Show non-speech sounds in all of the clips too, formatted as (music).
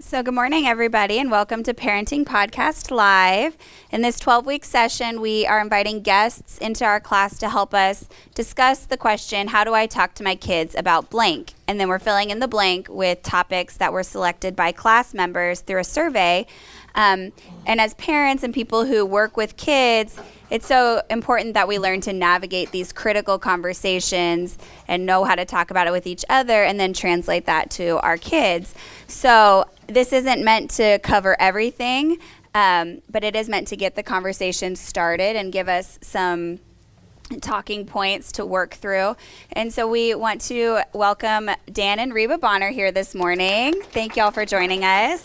So, good morning, everybody, and welcome to Parenting Podcast Live. In this 12 week session, we are inviting guests into our class to help us discuss the question How do I talk to my kids about blank? And then we're filling in the blank with topics that were selected by class members through a survey. Um, and as parents and people who work with kids, it's so important that we learn to navigate these critical conversations and know how to talk about it with each other and then translate that to our kids. So, this isn't meant to cover everything, um, but it is meant to get the conversation started and give us some talking points to work through. And so we want to welcome Dan and Reba Bonner here this morning. Thank y'all for joining us.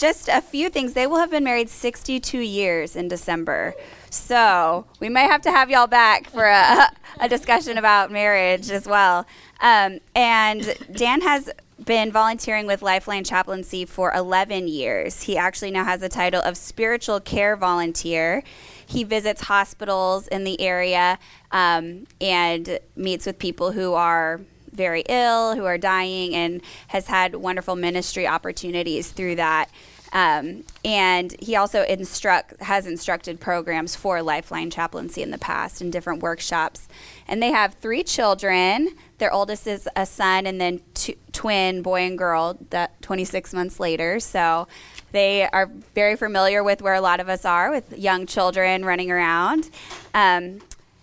Just a few things. They will have been married 62 years in December. So we may have to have y'all back for a, (laughs) a discussion about marriage as well. Um, and Dan has been volunteering with Lifeline Chaplaincy for 11 years. He actually now has the title of Spiritual Care Volunteer. He visits hospitals in the area um, and meets with people who are very ill, who are dying, and has had wonderful ministry opportunities through that. Um, and he also instruct has instructed programs for Lifeline Chaplaincy in the past in different workshops. And they have three children. Their oldest is a son, and then two, twin boy and girl. That 26 months later, so they are very familiar with where a lot of us are with young children running around. Um,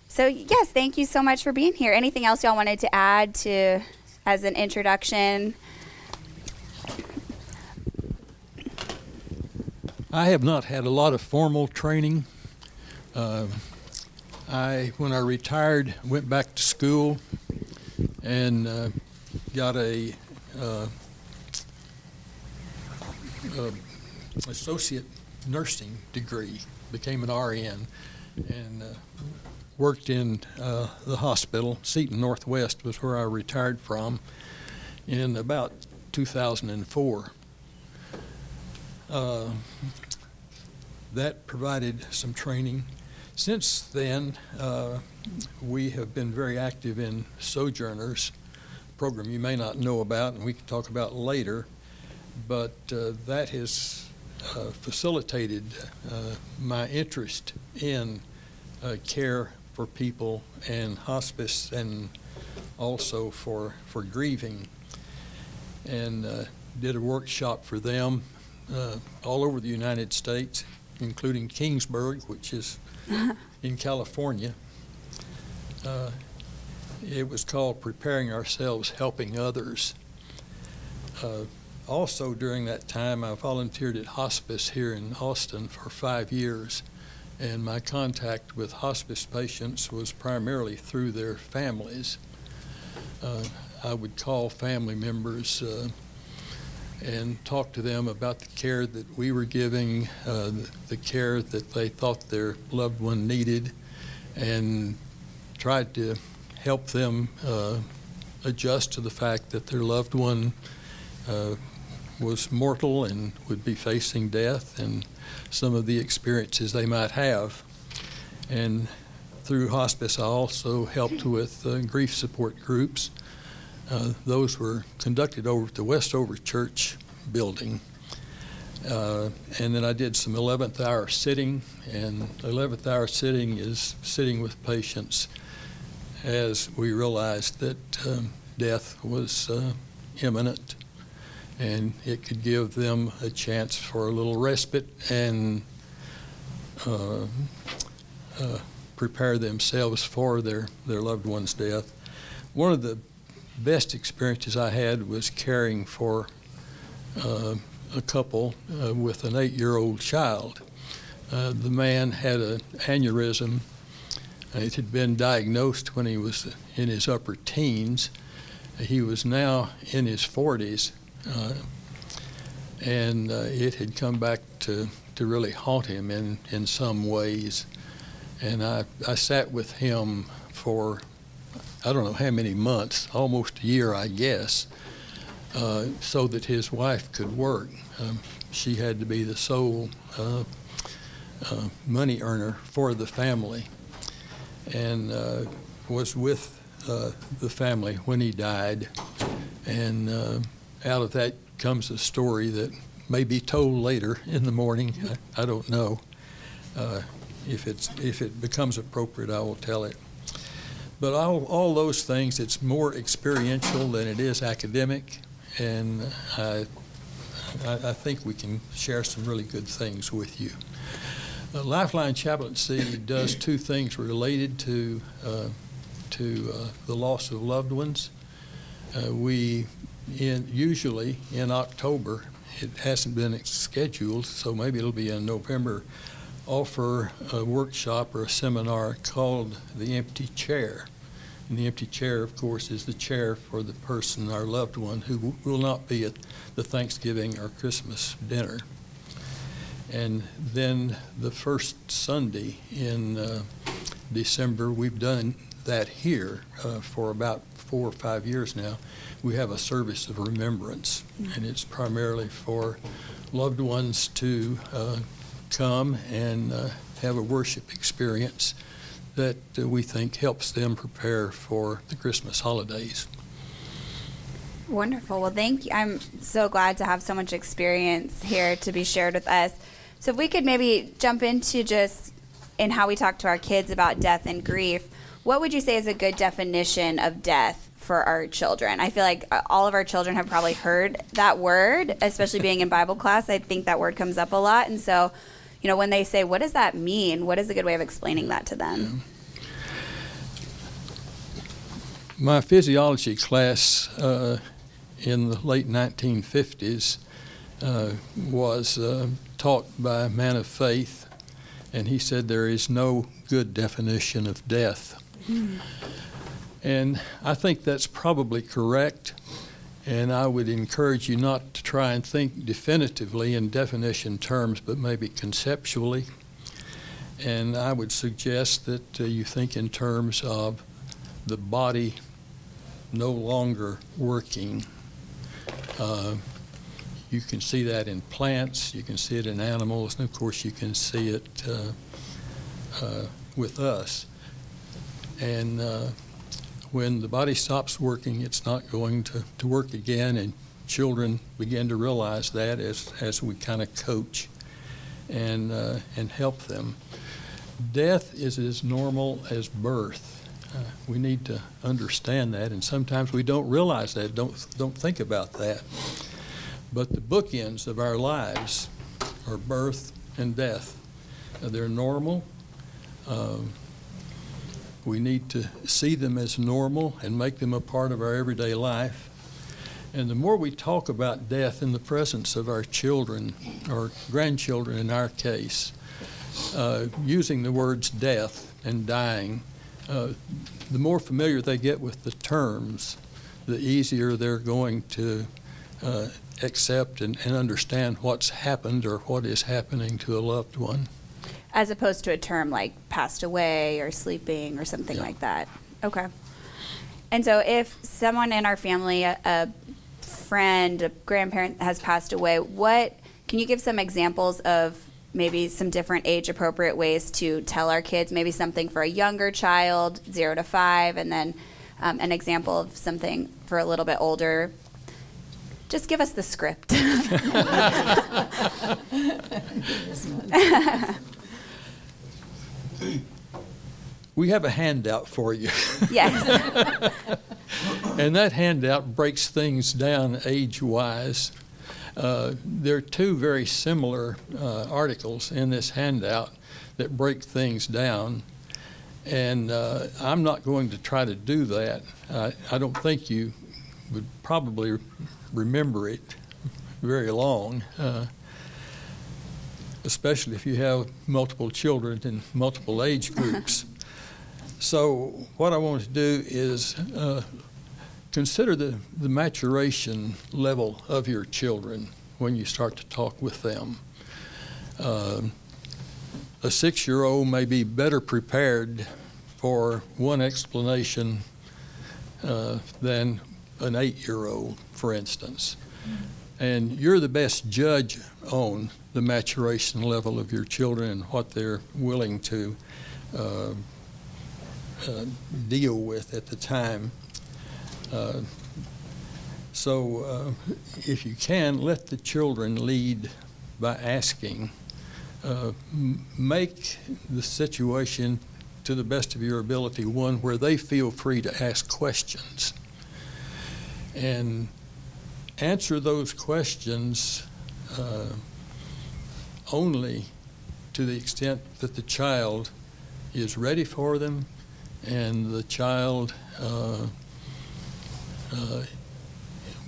so yes, thank you so much for being here. Anything else y'all wanted to add to as an introduction? I have not had a lot of formal training. Uh, I, when I retired, went back to school and uh, got a uh, uh associate nursing degree. Became an RN and uh, worked in uh, the hospital. Seton Northwest was where I retired from in about 2004. Uh, that provided some training. Since then, uh, we have been very active in Sojourners program you may not know about, and we can talk about later, but uh, that has uh, facilitated uh, my interest in uh, care for people and hospice and also for, for grieving. And did a workshop for them uh, all over the United States, including Kingsburg, which is (laughs) in California. Uh, it was called Preparing Ourselves, Helping Others. Uh, also, during that time, I volunteered at hospice here in Austin for five years, and my contact with hospice patients was primarily through their families. Uh, I would call family members uh, and talk to them about the care that we were giving, uh, the, the, care that they thought their loved one needed, and tried to help them uh, adjust to the fact that their loved one uh, was mortal and would be facing death and some of the experiences they might have. And through hospice, I also helped with uh, grief support groups uh, those were conducted over at the Westover Church building. Uh, and then I did some 11th hour sitting, and 11th hour sitting is sitting with patients as we realized that um, death was uh, imminent and it could give them a chance for a little respite and uh, uh, prepare themselves for their, their loved one's death. One of the best experiences I had was caring for uh, a couple uh, with an eight-year-old child. Uh, the man had an aneurysm. It had been diagnosed when he was in his upper teens. He was now in his 40s, uh, and uh, it had come back to, to really haunt him in, in some ways. And I, I sat with him for I don't know how many months, almost a year, I guess, uh, so that his wife could work. Um, she had to be the sole uh, uh, money earner for the family and uh, was with uh, the family when he died. And uh, out of that comes a story that may be told later in the morning. I, I don't know. If, it's, if it becomes appropriate, I will tell it. But all, all those things, it's more experiential than it is academic, and I, I, I think we can share some really good things with you. Uh, Lifeline Chaplaincy does two things related to uh, to uh, the loss of loved ones. Uh, we in, usually in October, it hasn't been scheduled, so maybe it'll be in November, offer a workshop or a seminar called The Empty Chair. And the empty chair, of course, is the chair for the person, our loved one, who will not be at the Thanksgiving or Christmas dinner. And then the first Sunday in uh, December, we've done that here uh, for about four or five years now. We have a service of remembrance, and it's primarily for loved ones to uh, come and uh, have a worship experience that uh, we think helps them prepare for the Christmas holidays. Wonderful. Well, thank you. I'm so glad to have so much experience here to be shared with us. So, if we could maybe jump into just in how we talk to our kids about death and grief, what would you say is a good definition of death for our children? I feel like uh, all of our children have probably heard that word, especially being in Bible class. I think that word comes up a lot. And so, you know, when they say, what does that mean? What is a good way of explaining that to them? My physiology class uh, in the late 1950s uh, was uh, taught by a man of faith, and he said there is no good definition of death. Mm. And I think that's probably correct. And I would encourage you not to try and think definitively in definition terms, but maybe conceptually. And I would suggest that uh, you think in terms of the body no longer working. Uh, you can see that in plants, you can see it in animals, and of course, you can see it uh, uh with us. And uh, when the body stops working, it's not going to, to work again, and children begin to realize that as, as we kind of coach and, uh, and help them. Death is as normal as birth. Uh, we need to understand that, and sometimes we don't realize that, don't, don't think about that. But the bookends of our lives are birth and death. Uh, they're normal. Um, we need to see them as normal and make them a part of our everyday life. And the more we talk about death in the presence of our children, or grandchildren in our case, uh, using the words death and dying, uh, the more familiar they get with the terms, the easier they're going to uh, accept and, and understand what's happened or what is happening to a loved one as opposed to a term like passed away or sleeping or something yeah. like that. Okay. And so if someone in our family, a, a friend, a grandparent has passed away, what can you give some examples of maybe some different age appropriate ways to tell our kids maybe something for a younger child, 0 to 5 and then um, an example of something for a little bit older just give us the script. (laughs) (laughs) (laughs) We have a handout for you. Yes. (laughs) and that handout breaks things down age wise. Uh, there are two very similar uh, articles in this handout that break things down. And uh, I'm not going to try to do that. I don't think you would probably remember it very long. Uh, especially if you have multiple children in multiple age groups. So, what I want to do is uh, consider the, the maturation level of your children when you start to talk with them. Uh, a six year old may be better prepared for one explanation uh, than an eight year old, for instance. And you're the best judge on the maturation level of your children and what they're willing to uh, uh, deal with at the time. Uh, So uh, if you can, let the children lead by asking. Uh, m- make the situation, to the best of your ability, one where they feel free to ask questions. And answer those questions only to the extent that the child is ready for them and the child uh, uh,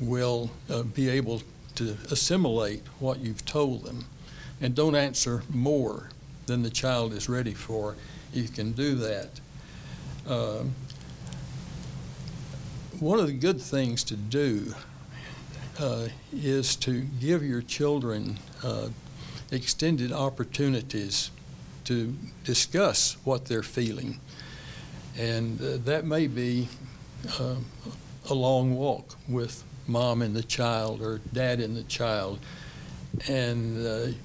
will uh, be able to assimilate what you've told them. And don't answer more than the child is ready for. You can do that. Um, one of the good things to do uh, is to give your children uh, extended opportunities to discuss what they're feeling. And uh, that may be uh, a long walk with mom and the child or dad and the child. And uh,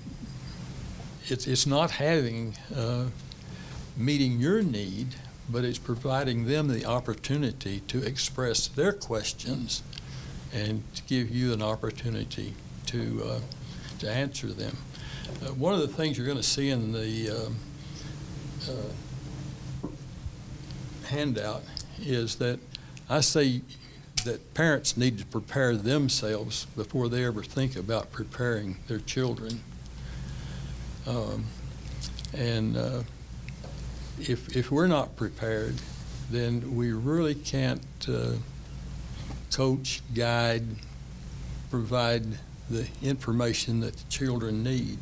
it's, it's not having, uh, meeting your need, but it's providing them the opportunity to express their questions and to give you an opportunity to, uh, to answer them. Uh, one of the things you're going to see in the handout is that I say that parents need to prepare themselves before they ever think about preparing their children. Um, and uh, if, if we're not prepared, then we really can't uh, coach, guide, provide the information that the children need.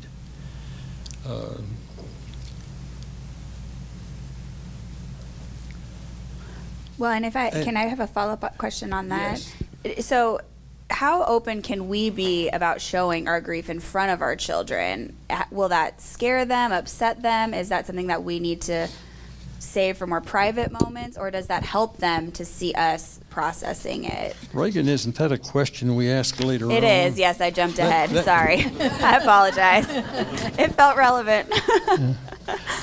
Uh, Well, and if I Uh, can, I have a follow up question on that. So, how open can we be about showing our grief in front of our children? Will that scare them, upset them? Is that something that we need to save for more private moments, or does that help them to see us processing it? Reagan, isn't that a question we ask later It on? is. Yes, I jumped ahead. that- Sorry. (laughs) I apologize. it felt relevant.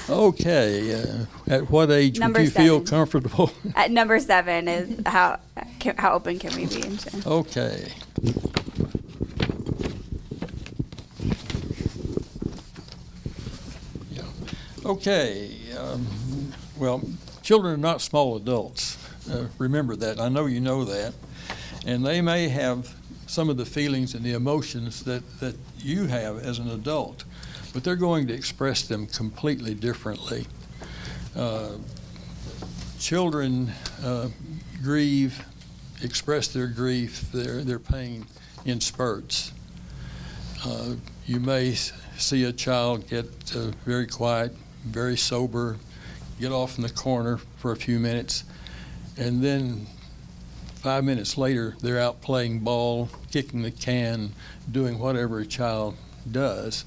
Okay. Uh, at what age Number would you feel comfortable? (laughs) At number seven is how can, how open can we be? okay. Yeah. Okay. Um, well, children are not small adults. Uh, remember that. I know you know that. And they may have some of the feelings and the emotions that, that you have as an adult, but they're going to express them completely differently. Uh, children uh, grieve, express their grief, their, their pain in spurts. Uh, you may see a child get uh, very quiet, very sober, get off in the corner for a few minutes, and then five minutes later, they're out playing ball, kicking the can, doing whatever a child does.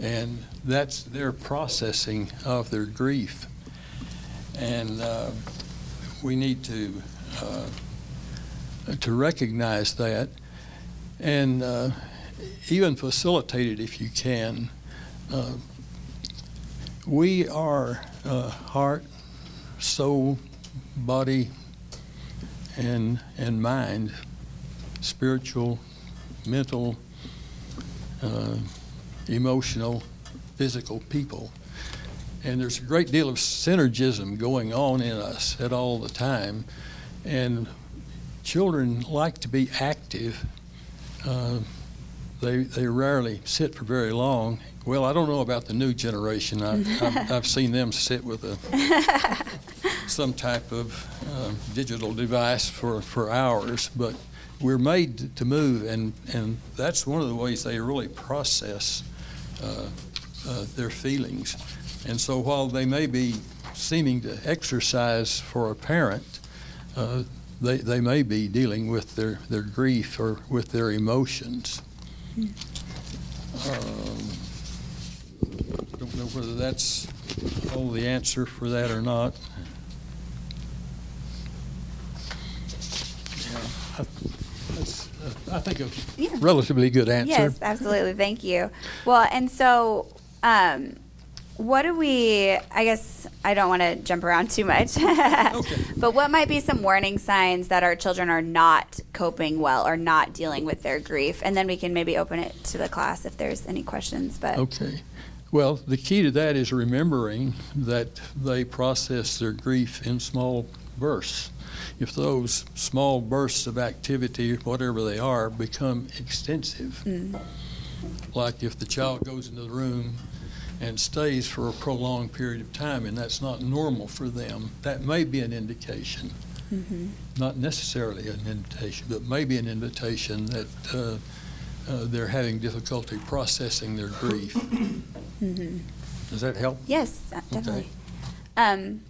And that's their processing of their grief. And uh, we need to uh, to recognize that and uh, even facilitate it if you can. We are uh, heart, soul, body, and and mind, spiritual, mental, uh, emotional, physical people. And there's a great deal of synergism going on in us at all the time. And children like to be active. Uh, they, they rarely sit for very long. Well, I don't know about the new generation. I, I've, (laughs) I've seen them sit with a, (laughs) some type of uh, digital device for, for hours, but we're made to move, and, and that's one of the ways they really process uh, uh, their feelings. And so while they may be seeming to exercise for a parent, uh, they, they may be dealing with their, their grief or with their emotions. Um, Don't know whether that's all the answer for that or not. Yeah, I- that's, I think a relatively good answer. Yes, absolutely. Thank you. Well, and so um, what do we, I guess I don't want to jump around too much, (laughs) Okay. but what might be some warning signs that our children are not coping well or not dealing with their grief? And then we can maybe open it to the class if there's any questions. But Okay. Well, the key to that is remembering that they process their grief in small bursts. If those small bursts of activity, whatever they are, become extensive, Mm. like if the child goes into the room and stays for a prolonged period of time and that's not normal for them, that may be an indication. Mhm. Not necessarily an invitation, but maybe an invitation that uh, uh, they're having difficulty processing their grief. Mhm. Does that help? Yes, uh, definitely. Um,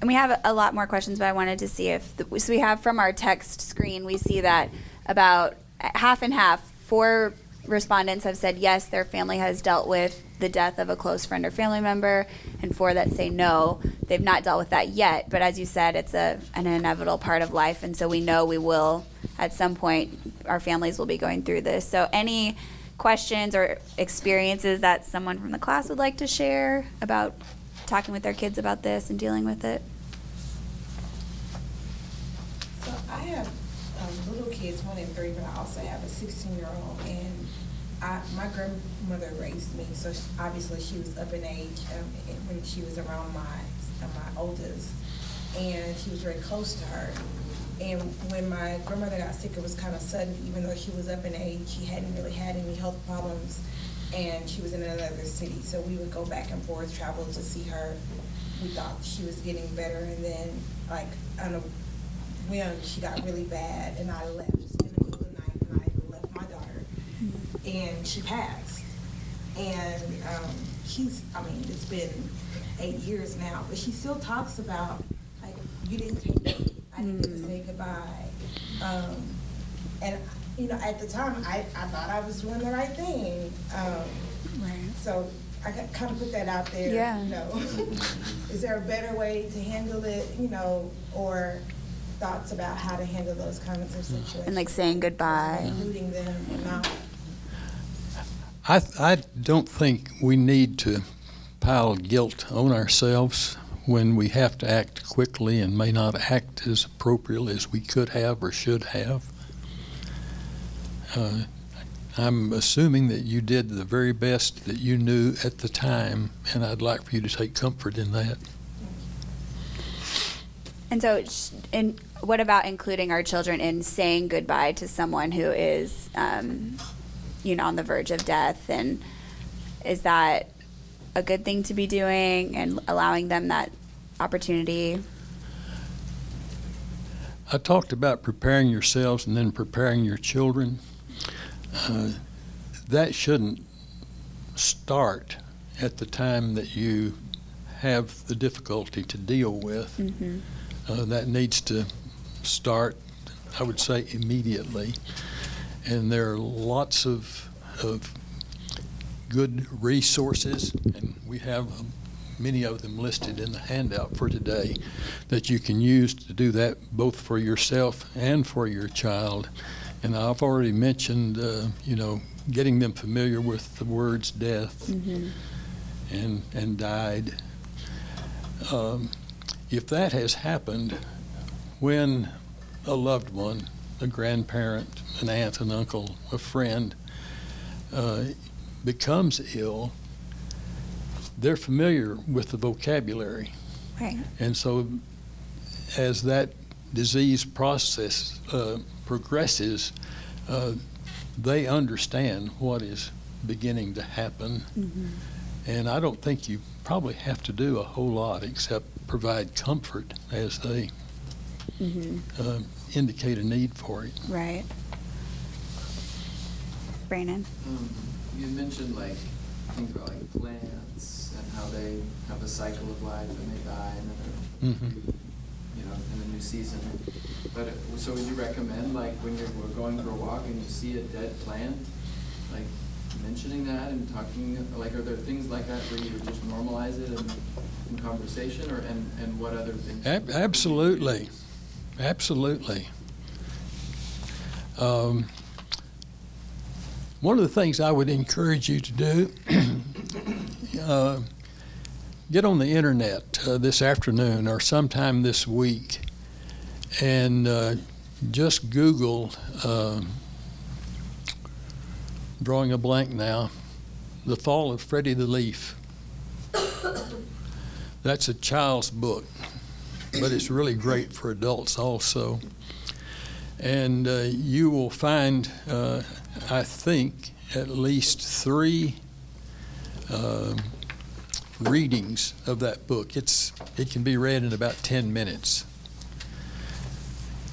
and we have a lot more questions, but I wanted to see if the, so we have from our text screen we see that about half and half four respondents have said yes, their family has dealt with the death of a close friend or family member, and four that say no, they've not dealt with that yet. But as you said, it's a an inevitable part of life, and so we know we will at some point our families will be going through this. So any questions or experiences that someone from the class would like to share about talking with their kids about this and dealing with it? So I have little kids, one and three, but I also have a 16-year-old, and I, my grandmother raised me, so she, obviously she was up in age um, when she was around my uh, my oldest, and she was very close to her. And when my grandmother got sick, it was kind of sudden, even though she was up in age, she hadn't really had any health problems, and she was in another city, so we would go back and forth, travel to see her. We thought she was getting better, and then, like, on a whim, she got really bad, and I left in the middle of the night, and I left my daughter, and she passed. And um, she's, I mean, it's been eight years now, but she still talks about, like, you didn't take me, I didn't get to say goodbye. Um, and, you know, at the time, I, I thought I was doing the right thing. Um, Right. so I kind of put that out there. Yeah. You know, (laughs) is there a better way to handle it? You know, or thoughts about how to handle those kinds of situations? And like saying goodbye. including them or not. I, I don't think we need to pile guilt on ourselves when we have to act quickly and may not act as appropriately as we could have or should have. Uh, I'm assuming that you did the very best that you knew at the time, and I'd like for you to take comfort in that. And so, sh- and what about including our children in saying goodbye to someone who is, um, you know, on the verge of death? And is that a good thing to be doing and allowing them that opportunity? I talked about preparing yourselves and then preparing your children. Uh, that shouldn't start at the time that you have the difficulty to deal with. Mm-hmm. Uh, that needs to start, I would say, immediately. And there are lots of, of good resources, and we have many of them listed in the handout for today that you can use to do that both for yourself and for your child. And I've already mentioned, uh, you know, getting them familiar with the words death Mm-hmm. and, and died. Um, if that has happened when a loved one, a grandparent, an aunt, an uncle, a friend, uh, becomes ill, they're familiar with the vocabulary. Right. And so, as that disease process uh, progresses, uh, they understand what is beginning to happen. Mm-hmm. And I don't think you probably have to do a whole lot except provide comfort as they Mm-hmm. uh, indicate a need for it. Right. Brandon. Um, you mentioned like things about like plants and how they have a cycle of life and they die and then they're, Mhm. you know, in a new season. But it- so would you recommend like when you're going for a walk and you see a dead plant, like mentioning that and talking like are there things like that where you would just normalize it in, in conversation or and and what other things? Ab- absolutely, absolutely. Um, one of the things I would encourage you to do (clears throat) uh, get on the internet uh, this afternoon or sometime this week and uh, just Google, uh, drawing a blank now, The Fall of Freddie the Leaf. That's a child's book, but it's really great for adults also. And uh, you will find, uh, I think, at least three uh, readings of that book. It's it can be read in about ten minutes,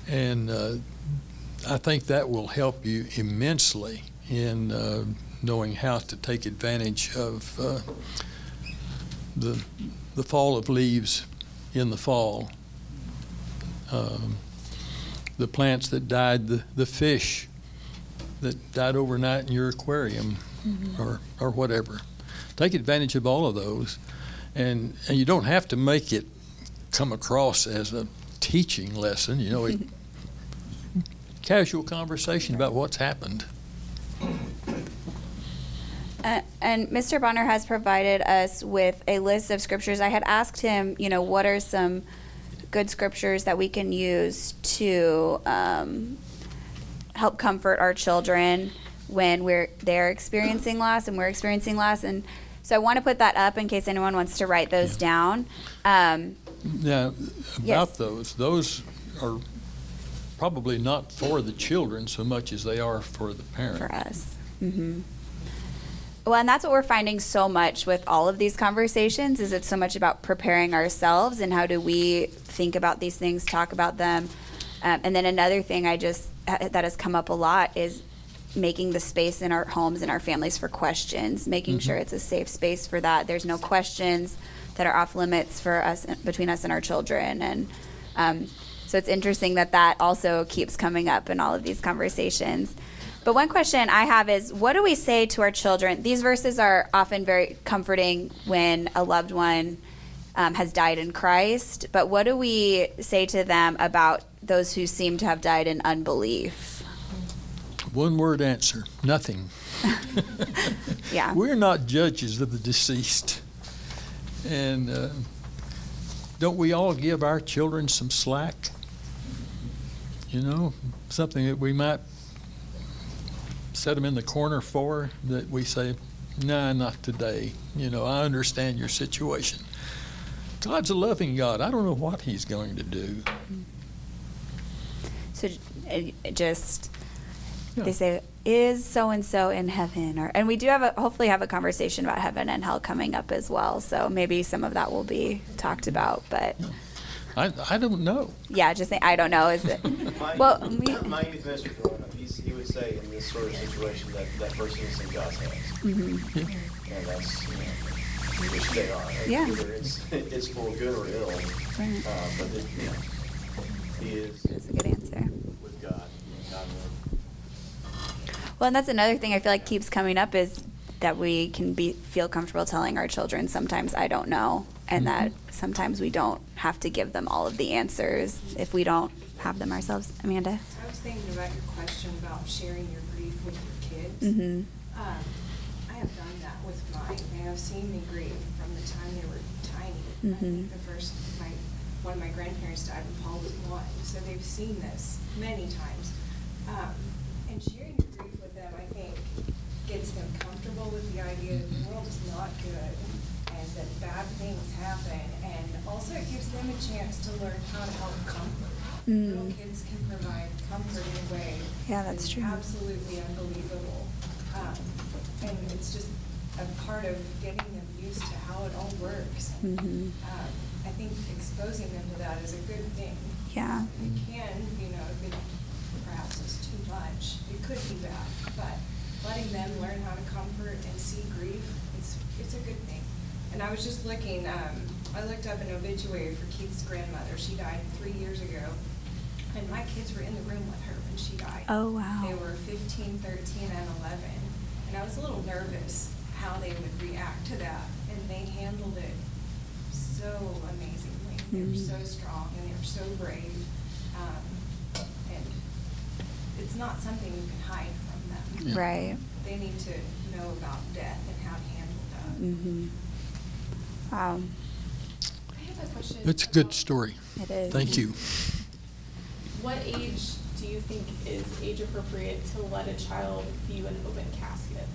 and uh, I think that will help you immensely in uh, knowing how to take advantage of uh, the the fall of leaves in the fall. Um, the plants that died, the, the fish that died overnight in your aquarium or, or whatever. Take advantage of all of those. And, and you don't have to make it come across as a teaching lesson, you know, it, (laughs) casual conversation about what's happened. Uh, and Mr. Bonner has provided us with a list of scriptures. I had asked him, you know, what are some good scriptures that we can use to um, help comfort our children when we're they're experiencing loss and we're experiencing loss. And so I want to put that up in case anyone wants to write those down. Um, Now, about Yes. those, those are probably not for the children so much as they are for the parents. for us. hmm Well, and that's what we're finding so much with all of these conversations is it's so much about preparing ourselves and how do we think about these things, talk about them. Um, and then another thing I just that has come up a lot is making the space in our homes and our families for questions, making sure it's a safe space for that. There's no questions that are off limits for us between us and our children, and um, so it's interesting that that also keeps coming up in all of these conversations. But one question I have is what do we say to our children? These verses are often very comforting when a loved one um, has died in Christ, but what do we say to them about those who seem to have died in unbelief? One word answer nothing. (laughs) Yeah. We're not judges of the deceased. And uh, don't we all give our children some slack? You know, something that we might set them in the corner for that we say, nah, not today. You know, I understand your situation. God's a loving God. I don't know what He's going to do. So it just Yeah. they say is so and so in heaven or and we do have a hopefully have a conversation about heaven and hell coming up as well. So maybe some of that will be talked about, but I, I don't know. yeah, just say I don't know is it (laughs) My, Well, we- my youth minister growing up, he would say in this sort of situation that that person is in God's hands, mm-hmm. and that's you know, which they are. Yeah. Either it's (laughs) it's for good or ill, Right. uh, but it, you know, he is That's a good answer. with God. and God Well, and that's another thing I feel like keeps coming up is that we can be feel comfortable telling our children sometimes I don't know, and that sometimes we don't have to give them all of the answers if we don't have them ourselves. Amanda. I was thinking about your question about sharing your grief with your kids. Mm-hmm. Um, I have done that with mine. They have seen me grieve from the time they were tiny. I think Mhm. the first, my, one of my grandparents died when Paul was one, so they've seen this many times. Um, and sharing your grief with them, I think, gets them comfortable with the idea that the world is not good and that bad things happen. And also it gives them a chance to learn how to help comfort. Little Mm. kids can provide comfort in a way. Yeah, that's true. Absolutely unbelievable. Um, and it's just a part of getting them used to how it all works. Mhm. um, I think exposing them to that is a good thing. Yeah. It can, you know, if it perhaps is too much, it could be bad, but letting them learn how to comfort and see grief, it's, it's a good thing. And I was just looking, um, I looked up an obituary for Keith's grandmother. She died three years ago. And my kids were in the room with her when she died. Oh, wow. They were 15, 13, and 11. And I was a little nervous how they would react to that. And they handled it so amazingly. They were so Mhm. strong and they were so brave. Um, and it's not something you can hide from them. Yeah. Right. They need to know about death and how to handle that. Mm-hmm. Wow, I have a. It's a good story. it is. Thank you. What age do you think is age appropriate to let a child view an open casket?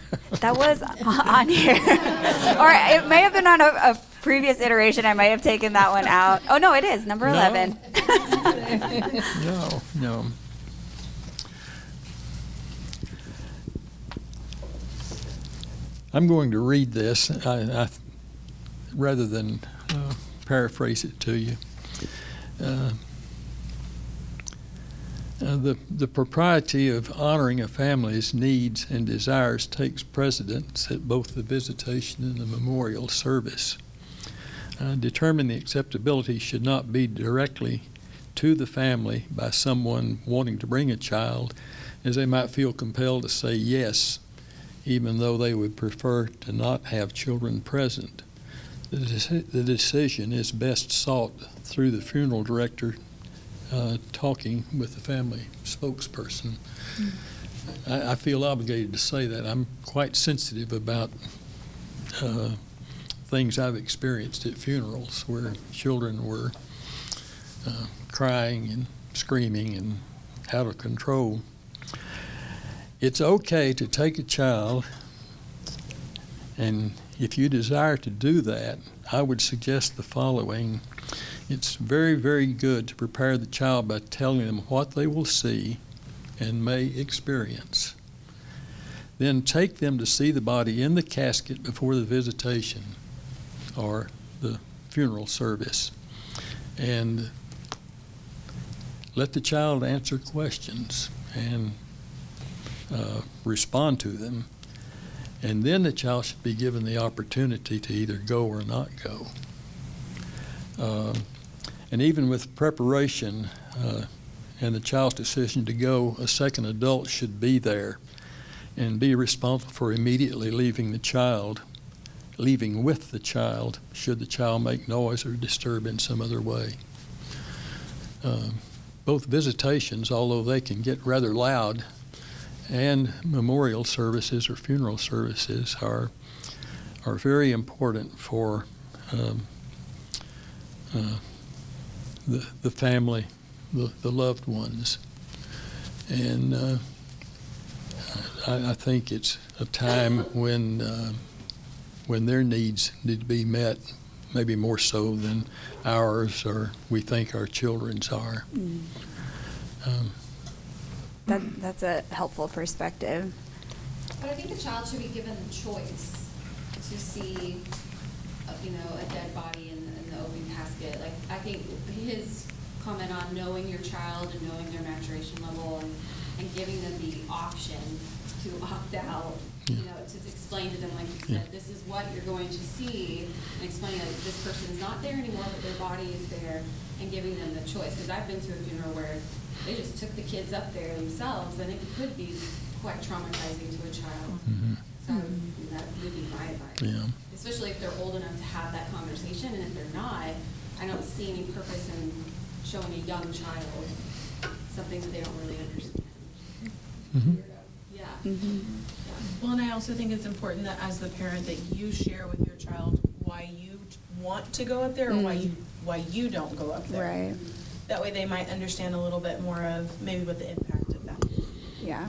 (laughs) That was on here. (laughs) or it may have been on a, a previous iteration. I might have taken that one out. Oh, no, it is number No. 11. (laughs) No, no. I'm going to read this I, I, rather than uh, paraphrase it to you. Uh, uh, the, the propriety of honoring a family's needs and desires takes precedence at both the visitation and the memorial service. Uh, determine the acceptability should not be directly to the family by someone wanting to bring a child, as they might feel compelled to say yes, even though they would prefer to not have children present. The, deci- the decision is best sought through the funeral director uh, talking with the family spokesperson. I, I feel obligated to say that. I'm quite sensitive about uh, things I've experienced at funerals where children were uh, crying and screaming and out of control. It's okay to take a child, and if you desire to do that, I would suggest the following. It's very, very good to prepare the child by telling them what they will see and may experience. Then take them to see the body in the casket before the visitation or the funeral service. And let the child answer questions and uh, respond to them. And then the child should be given the opportunity to either go or not go. Um, and even with preparation uh, and the child's decision to go, a second adult should be there and be responsible for immediately leaving the child, leaving with the child, should the child make noise or disturb in some other way. Um, both visitations, although they can get rather loud, and memorial services or funeral services are are very important for um, uh, the the family, the, the loved ones, and uh, I, I think it's a time when uh, when their needs need to be met, maybe more so than ours or we think our children's are. Mm. Um, That, that's a helpful perspective. But I think the child should be given the choice to see, uh, you know, a dead body in, in the open casket. Like, I think his comment on knowing your child and knowing their maturation level and, and giving them the option to opt out, you know, to explain to them, like you Yeah. said, this is what you're going to see, and explaining that this person is not there anymore, but their body is there, and giving them the choice. Because I've been to a funeral where they just took the kids up there themselves, and it could be quite traumatizing to a child. mhm. So that would be my advice. Yeah. Especially if they're old enough to have that conversation, and if they're not, I don't see any purpose in showing a young child something that they don't really understand. Mhm. Yeah. Mhm. Well, and I also think it's important that as the parent that you share with your child why you want to go up there or why Mm. you, why you don't go up there. Right. That way they might understand a little bit more of maybe what the impact of that is. Yeah.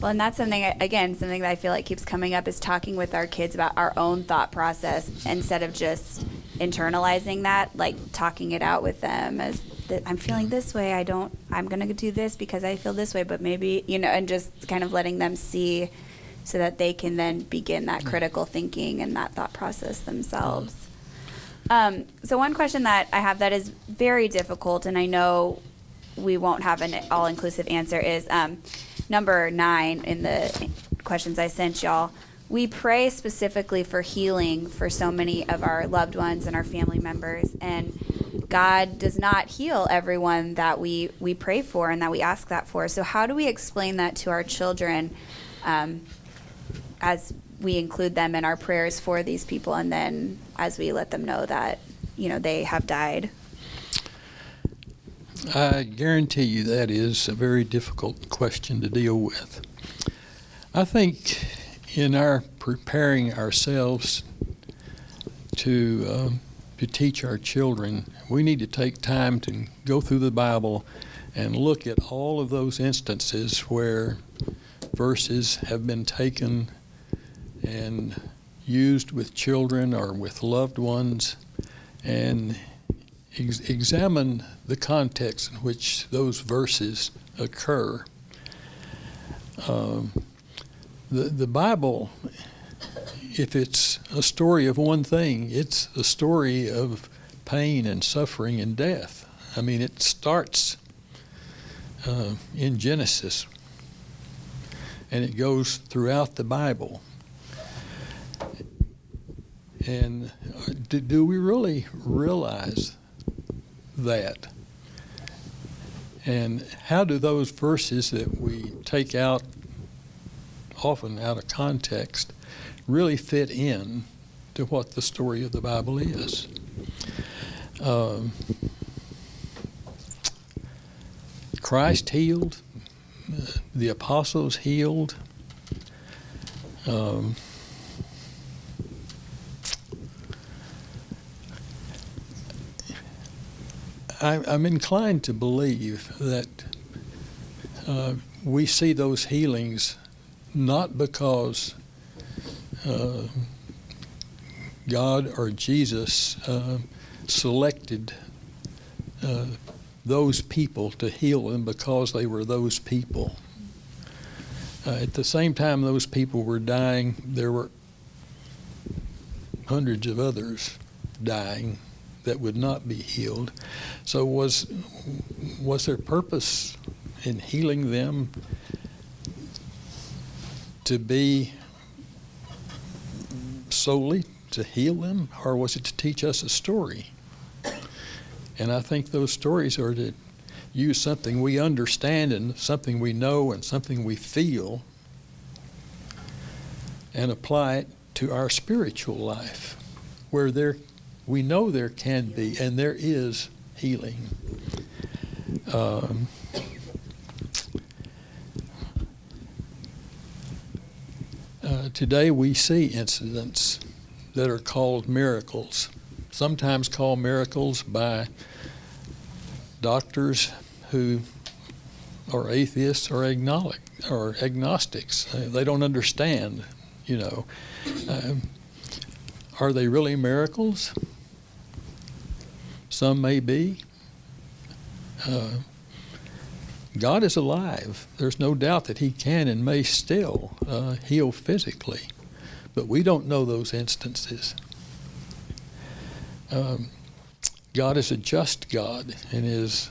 Well, and that's something, again, something that I feel like keeps coming up is talking with our kids about our own thought process instead of just internalizing that, like talking it out with them as that I'm feeling this way. I don't, I'm going to do this because I feel this way, but maybe, you know, and just kind of letting them see so that they can then begin that mm. critical thinking and that thought process themselves. Um, so one question that I have that is very difficult, and I know we won't have an all-inclusive answer, is um, number nine in the questions I sent y'all. We pray specifically for healing for so many of our loved ones and our family members, and God does not heal everyone that we we pray for and that we ask that for. So how do we explain that to our children? Um, as we include them in our prayers for these people and then as we let them know that you know they have died I guarantee you that is a very difficult question to deal with. I think in our preparing ourselves to um, to teach our children, we need to take time to go through the Bible and look at all of those instances where verses have been taken and used with children or with loved ones, and ex- examine the context in which those verses occur. Um, the the Bible if it's a story of one thing, it's a story of pain and suffering and death. I mean, it starts uh, in Genesis and it goes throughout the Bible. And uh, do, do we really realize that? And how do those verses that we take out, often out of context, really fit in to what the story of the Bible is. Um, Christ healed, the apostles healed. Um, I, I'm inclined to believe that uh, we see those healings not because uh, God or Jesus uh, selected uh, those people to heal them because they were those people. Uh, at the same time those people were dying, there were hundreds of others dying that would not be healed. So was was there purpose in healing them to be solely to heal them, or was it to teach us a story? And I think those stories are to use something we understand and something we know and something we feel and apply it to our spiritual life, where there we know there can be and there is healing. Um, uh, today we see incidents that are called miracles, sometimes called miracles by doctors who are atheists or agnostic or agnostics. Uh, They don't understand, you know. Um, are they really miracles? Some may be. Uh, God is alive. There's no doubt that He can and may still uh, heal physically, but we don't know those instances. Um, God is a just God, and is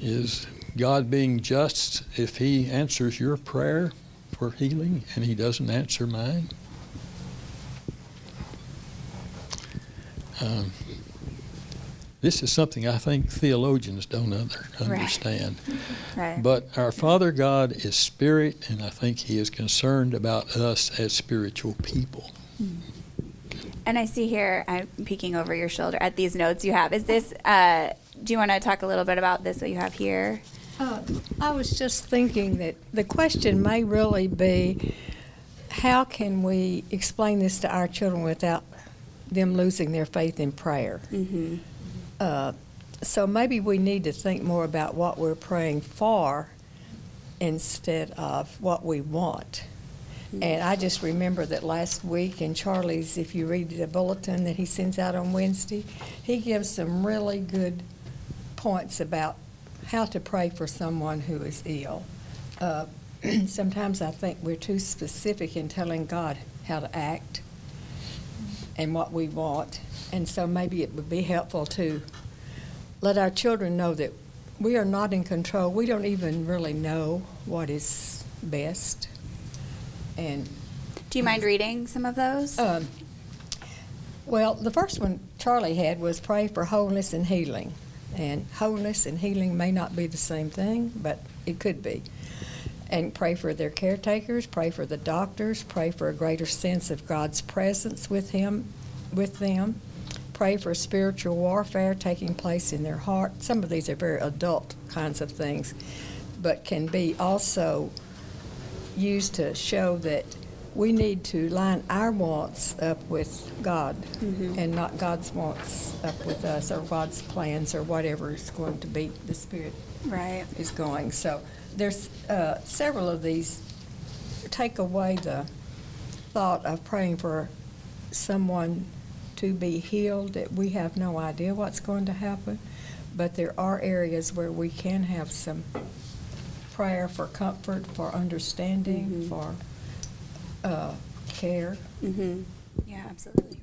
is God being just if He answers your prayer for healing and He doesn't answer mine? Um, this is something I think theologians don't other, Right. understand. Right. But our Father God is spirit, and I think He is concerned about us as spiritual people. And I see here, I'm peeking over your shoulder at these notes you have. Is this, uh, do you want to talk a little bit about this, what you have here? Uh, I was just thinking that the question may really be, how can we explain this to our children without them losing their faith in prayer? Mm-hmm. Uh, so maybe we need to think more about what we're praying for instead of what we want. And I just remember that last week in Charlie's, if you read the bulletin that he sends out on Wednesday, he gives some really good points about how to pray for someone who is ill. Uh, (clears throat) sometimes I think we're too specific in telling God how to act and what we want. And so maybe it would be helpful to let our children know that we are not in control. We don't even really know what is best. And Do you mind reading some of those? um, well, the first one Charlie had was pray for wholeness and healing. And wholeness and healing may not be the same thing, but it could be. And pray for their caretakers, pray for the doctors, pray for a greater sense of God's presence with him, with them. Pray for spiritual warfare taking place in their heart. Some of these are very adult kinds of things, but can be also used to show that we need to line our wants up with God mm-hmm. and not God's wants up with us or God's plans or whatever is going to be the Spirit Right. is going. So there's uh, several of these take away the thought of praying for someone to be healed that we have no idea what's going to happen. But there are areas where we can have some prayer for comfort, for understanding, Mhm. for uh, care. Mm-hmm. Yeah, absolutely.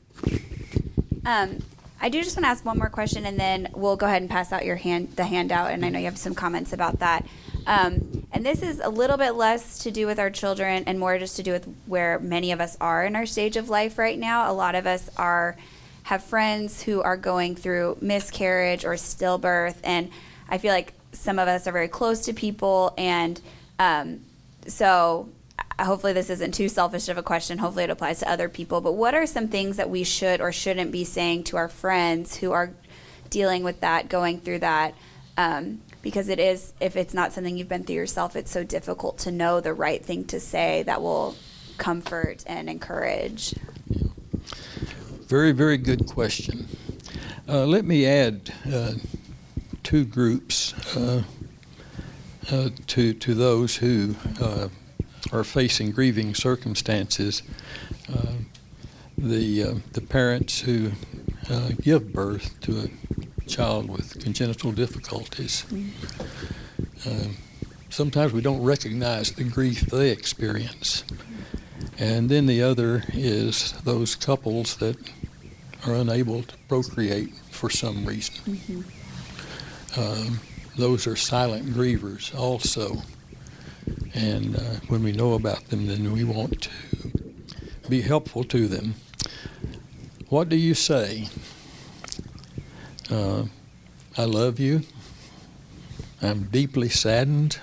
Um, I do just want to ask one more question, and then we'll go ahead and pass out your hand, the handout. And I know you have some comments about that. Um, and this is a little bit less to do with our children, and more just to do with where many of us are in our stage of life right now. A lot of us are have friends who are going through miscarriage or stillbirth, and I feel like some of us are very close to people, and um, so uh, hopefully this isn't too selfish of a question. Hopefully it applies to other people. But what are some things that we should or shouldn't be saying to our friends who are dealing with that, going through that? Um, because it is, if it's not something you've been through yourself, it's so difficult to know the right thing to say that will comfort and encourage. Very, very good question. Uh, let me add uh, two groups uh, uh, to to those who uh, are facing grieving circumstances. Uh, the the parents who give birth to a child with congenital difficulties. Uh, sometimes we don't recognize the grief they experience. And then the other is those couples that are unable to procreate for some reason. Um, those are silent grievers also. And uh, when we know about them, then we want to be helpful to them. What do you say? Uh, I love you. I'm deeply saddened.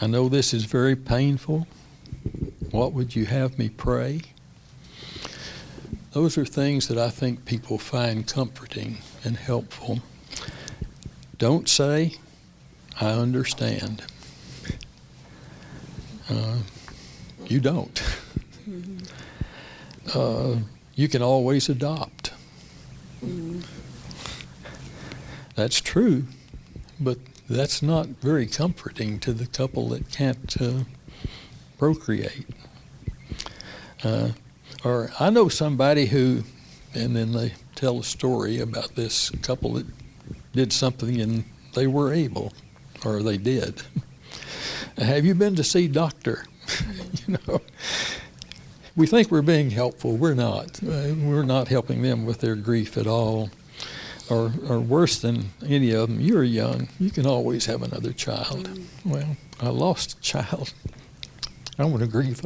I know this is very painful. What would you have me pray? Those are things that I think people find comforting and helpful. Don't say, I understand. Uh, you don't. Uh, you can always adopt. That's true, but that's not very comforting to the couple that can't uh, procreate. Uh, or I know somebody who, and then they tell a story about this couple that did something and they were able, or they did. (laughs) Have you been to see doctor? (laughs) you know, we think we're being helpful. We're not. Uh, we're not helping them with their grief at all. Or, or worse than any of them, you're young. You can always have another child. Well, I lost a child. I want to grieve.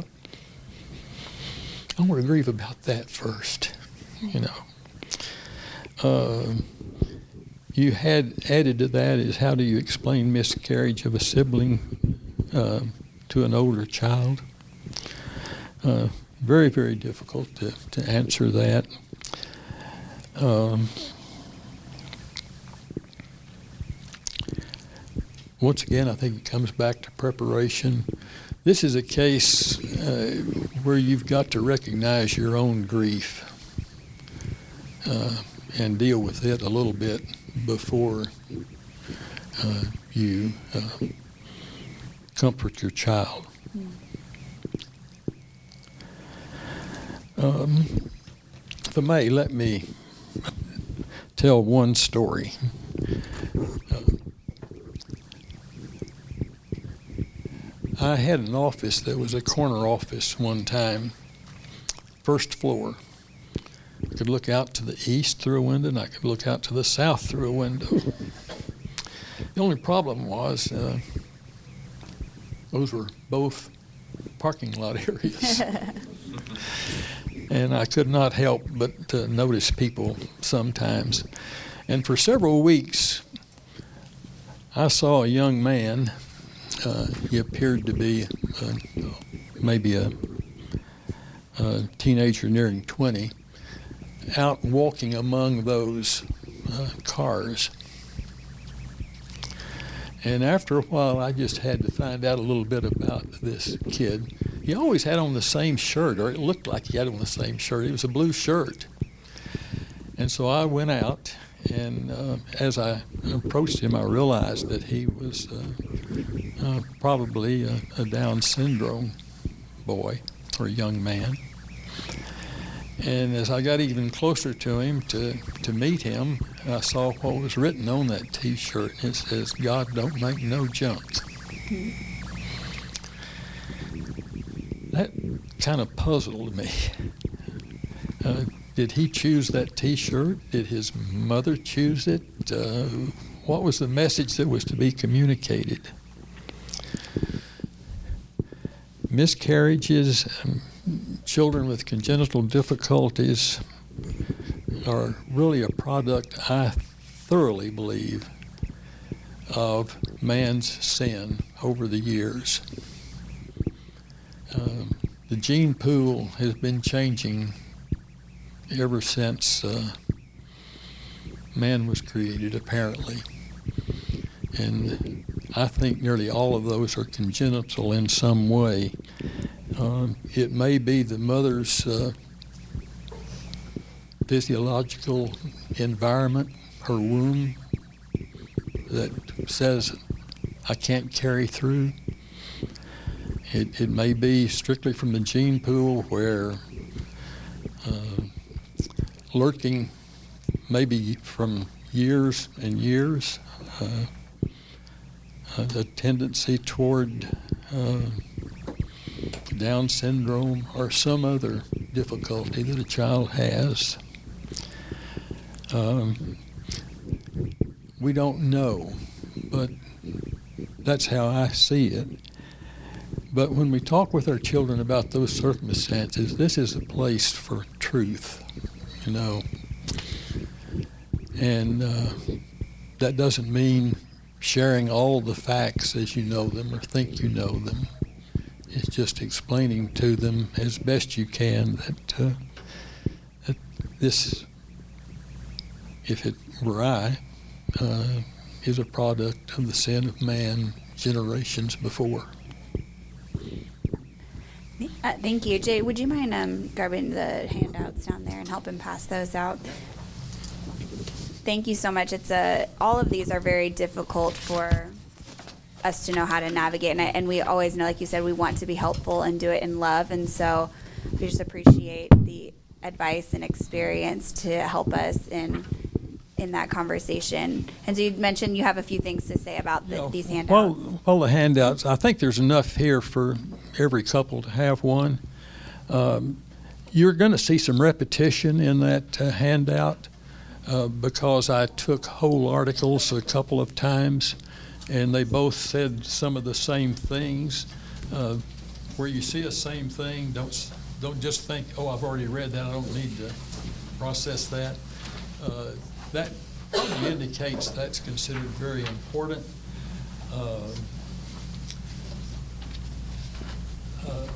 I want to grieve about that first. You know. Uh, you had added to that is how do you explain miscarriage of a sibling uh, to an older child? Uh, very, very difficult to, to answer that. Um, once again, I think it comes back to preparation. This is a case uh, where you've got to recognize your own grief uh, and deal with it a little bit before uh, you uh, comfort your child. Um, if I may, let me tell one story. Uh, I had an office that was a corner office one time, first floor. I could look out to the east through a window, and I could look out to the south through a window. the only problem was uh, those were both parking lot (laughs) areas. and I could not help but uh, notice people sometimes. And for several weeks, I saw a young man. Uh, he appeared to be uh, maybe a, a, teenager nearing 20, out walking among those uh, cars. And after a while, I just had to find out a little bit about this kid. he always had on the same shirt, or it looked like he had on the same shirt. It was a blue shirt. And so I went out, and uh, as I approached him, I realized that he was uh, uh, probably a, a Down syndrome boy or young man. And as I got even closer to him to, to meet him, I saw what was written on that T-shirt. It says, "God don't make no junk." That kind of puzzled me. Uh, did he choose that T-shirt? Did his mother choose it? Uh, what was the message that was to be communicated? Miscarriages, um, children with congenital difficulties are really a product, I thoroughly believe, of man's sin over the years. Um, the gene pool has been changing ever since uh, man was created, apparently. And I think nearly all of those are congenital in some way. Um, it may be the mother's uh, physiological environment, her womb, that says, I can't carry through. It, it may be strictly from the gene pool where uh, lurking maybe from years and years, uh, a tendency toward uh, Down syndrome or some other difficulty that a child has. Um, we don't know, but that's how I see it. But when we talk with our children about those circumstances, this is a place for truth, you know. And uh, that doesn't mean sharing all the facts as you know them or think you know them. It's just explaining to them as best you can that, uh, that this, if it were I, uh, is a product of the sin of man generations before. Uh, thank you. Jay, would you mind um, grabbing the handouts down there and helping pass those out? Thank you so much. It's a, all of these are very difficult for us to know how to navigate. And, I, and we always know, like you said, we want to be helpful and do it in love. And so we just appreciate the advice and experience to help us in in that conversation. And so you mentioned you have a few things to say about the, Yeah, these handouts. Well, well, the handouts, I think there's enough here for every couple to have one. Um, you're going to see some repetition in that uh, handout uh, because I took whole articles a couple of times and they both said some of the same things. Uh, where you see a same thing, don't, don't just think, oh, I've already read that, I don't need to process that. Uh, that probably indicates that's considered very important. Uh, uh,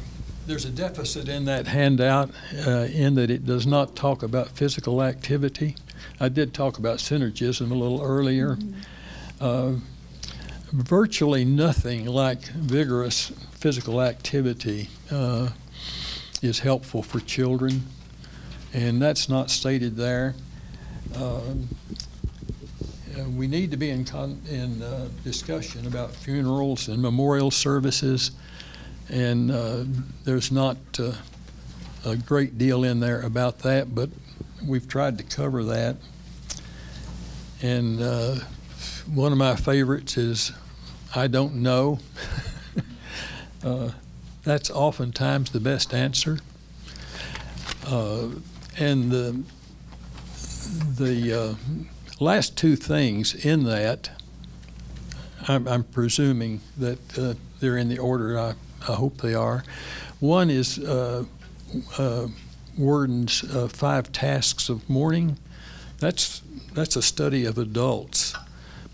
There's a deficit in that handout in that it does not talk about physical activity. I did talk about synergism a little earlier. Uh, Virtually nothing like vigorous physical activity uh, is helpful for children, and that's not stated there. Uh, We need to be in, con- in uh, discussion about funerals and memorial services, and uh, there's not uh, a great deal in there about that, but we've tried to cover that. And uh, one of my favorites is, I don't know. (laughs) Uh, That's oftentimes the best answer. Uh, And the, the uh, last two things in that, I'm, I'm presuming that uh, they're in the order I, I hope they are. One is uh, uh, Five Tasks of Mourning. That's, that's a study of adults,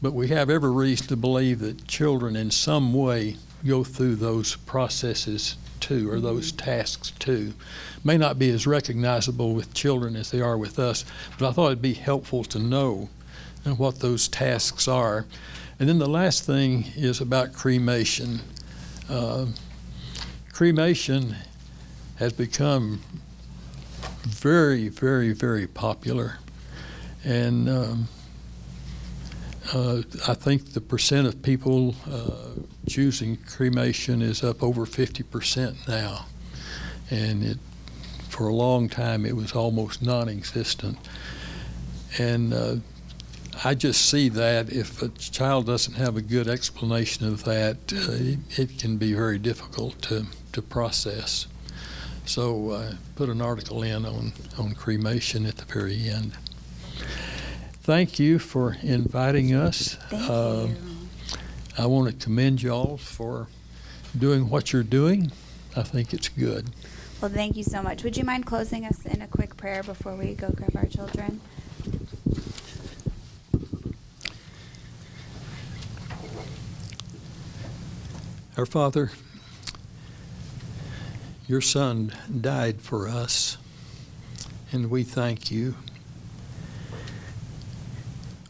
but we have every reason to believe that children in some way go through those processes too, or those tasks too. May not be as recognizable with children as they are with us, but I thought it'd be helpful to know uh, what those tasks are. And then the last thing is about cremation. Uh, cremation has become very, very, very popular. And um, uh, I think the percent of people uh, choosing cremation is up over 50% now. And it, for a long time, it was almost non existent. And uh, I just see that if a child doesn't have a good explanation of that, uh, it, it can be very difficult to, to process. So uh, put an article in on, on cremation at the very end. Thank you for inviting us. Uh. I want to commend y'all for doing what you're doing. I think it's good. Well, thank you so much. Would you mind closing us in a quick prayer before we go grab our children? Our Father, your Son died for us, and we thank you.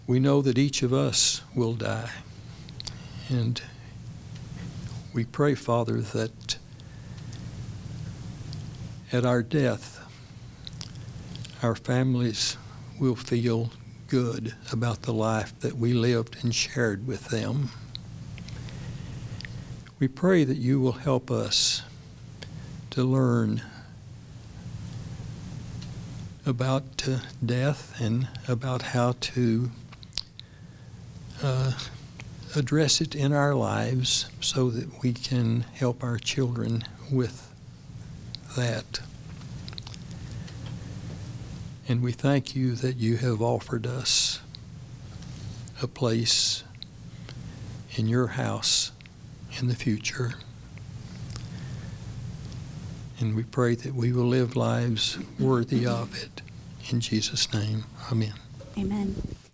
We know that each of us will die, and we pray, Father, that at our death, our families will feel good about the life that we lived and shared with them. We pray that you will help us to learn about uh, death and about how to uh, address it in our lives so that we can help our children with that. And we thank you that you have offered us a place in your house in the future. And we pray that we will live lives worthy of it. In Jesus' name, amen. Amen.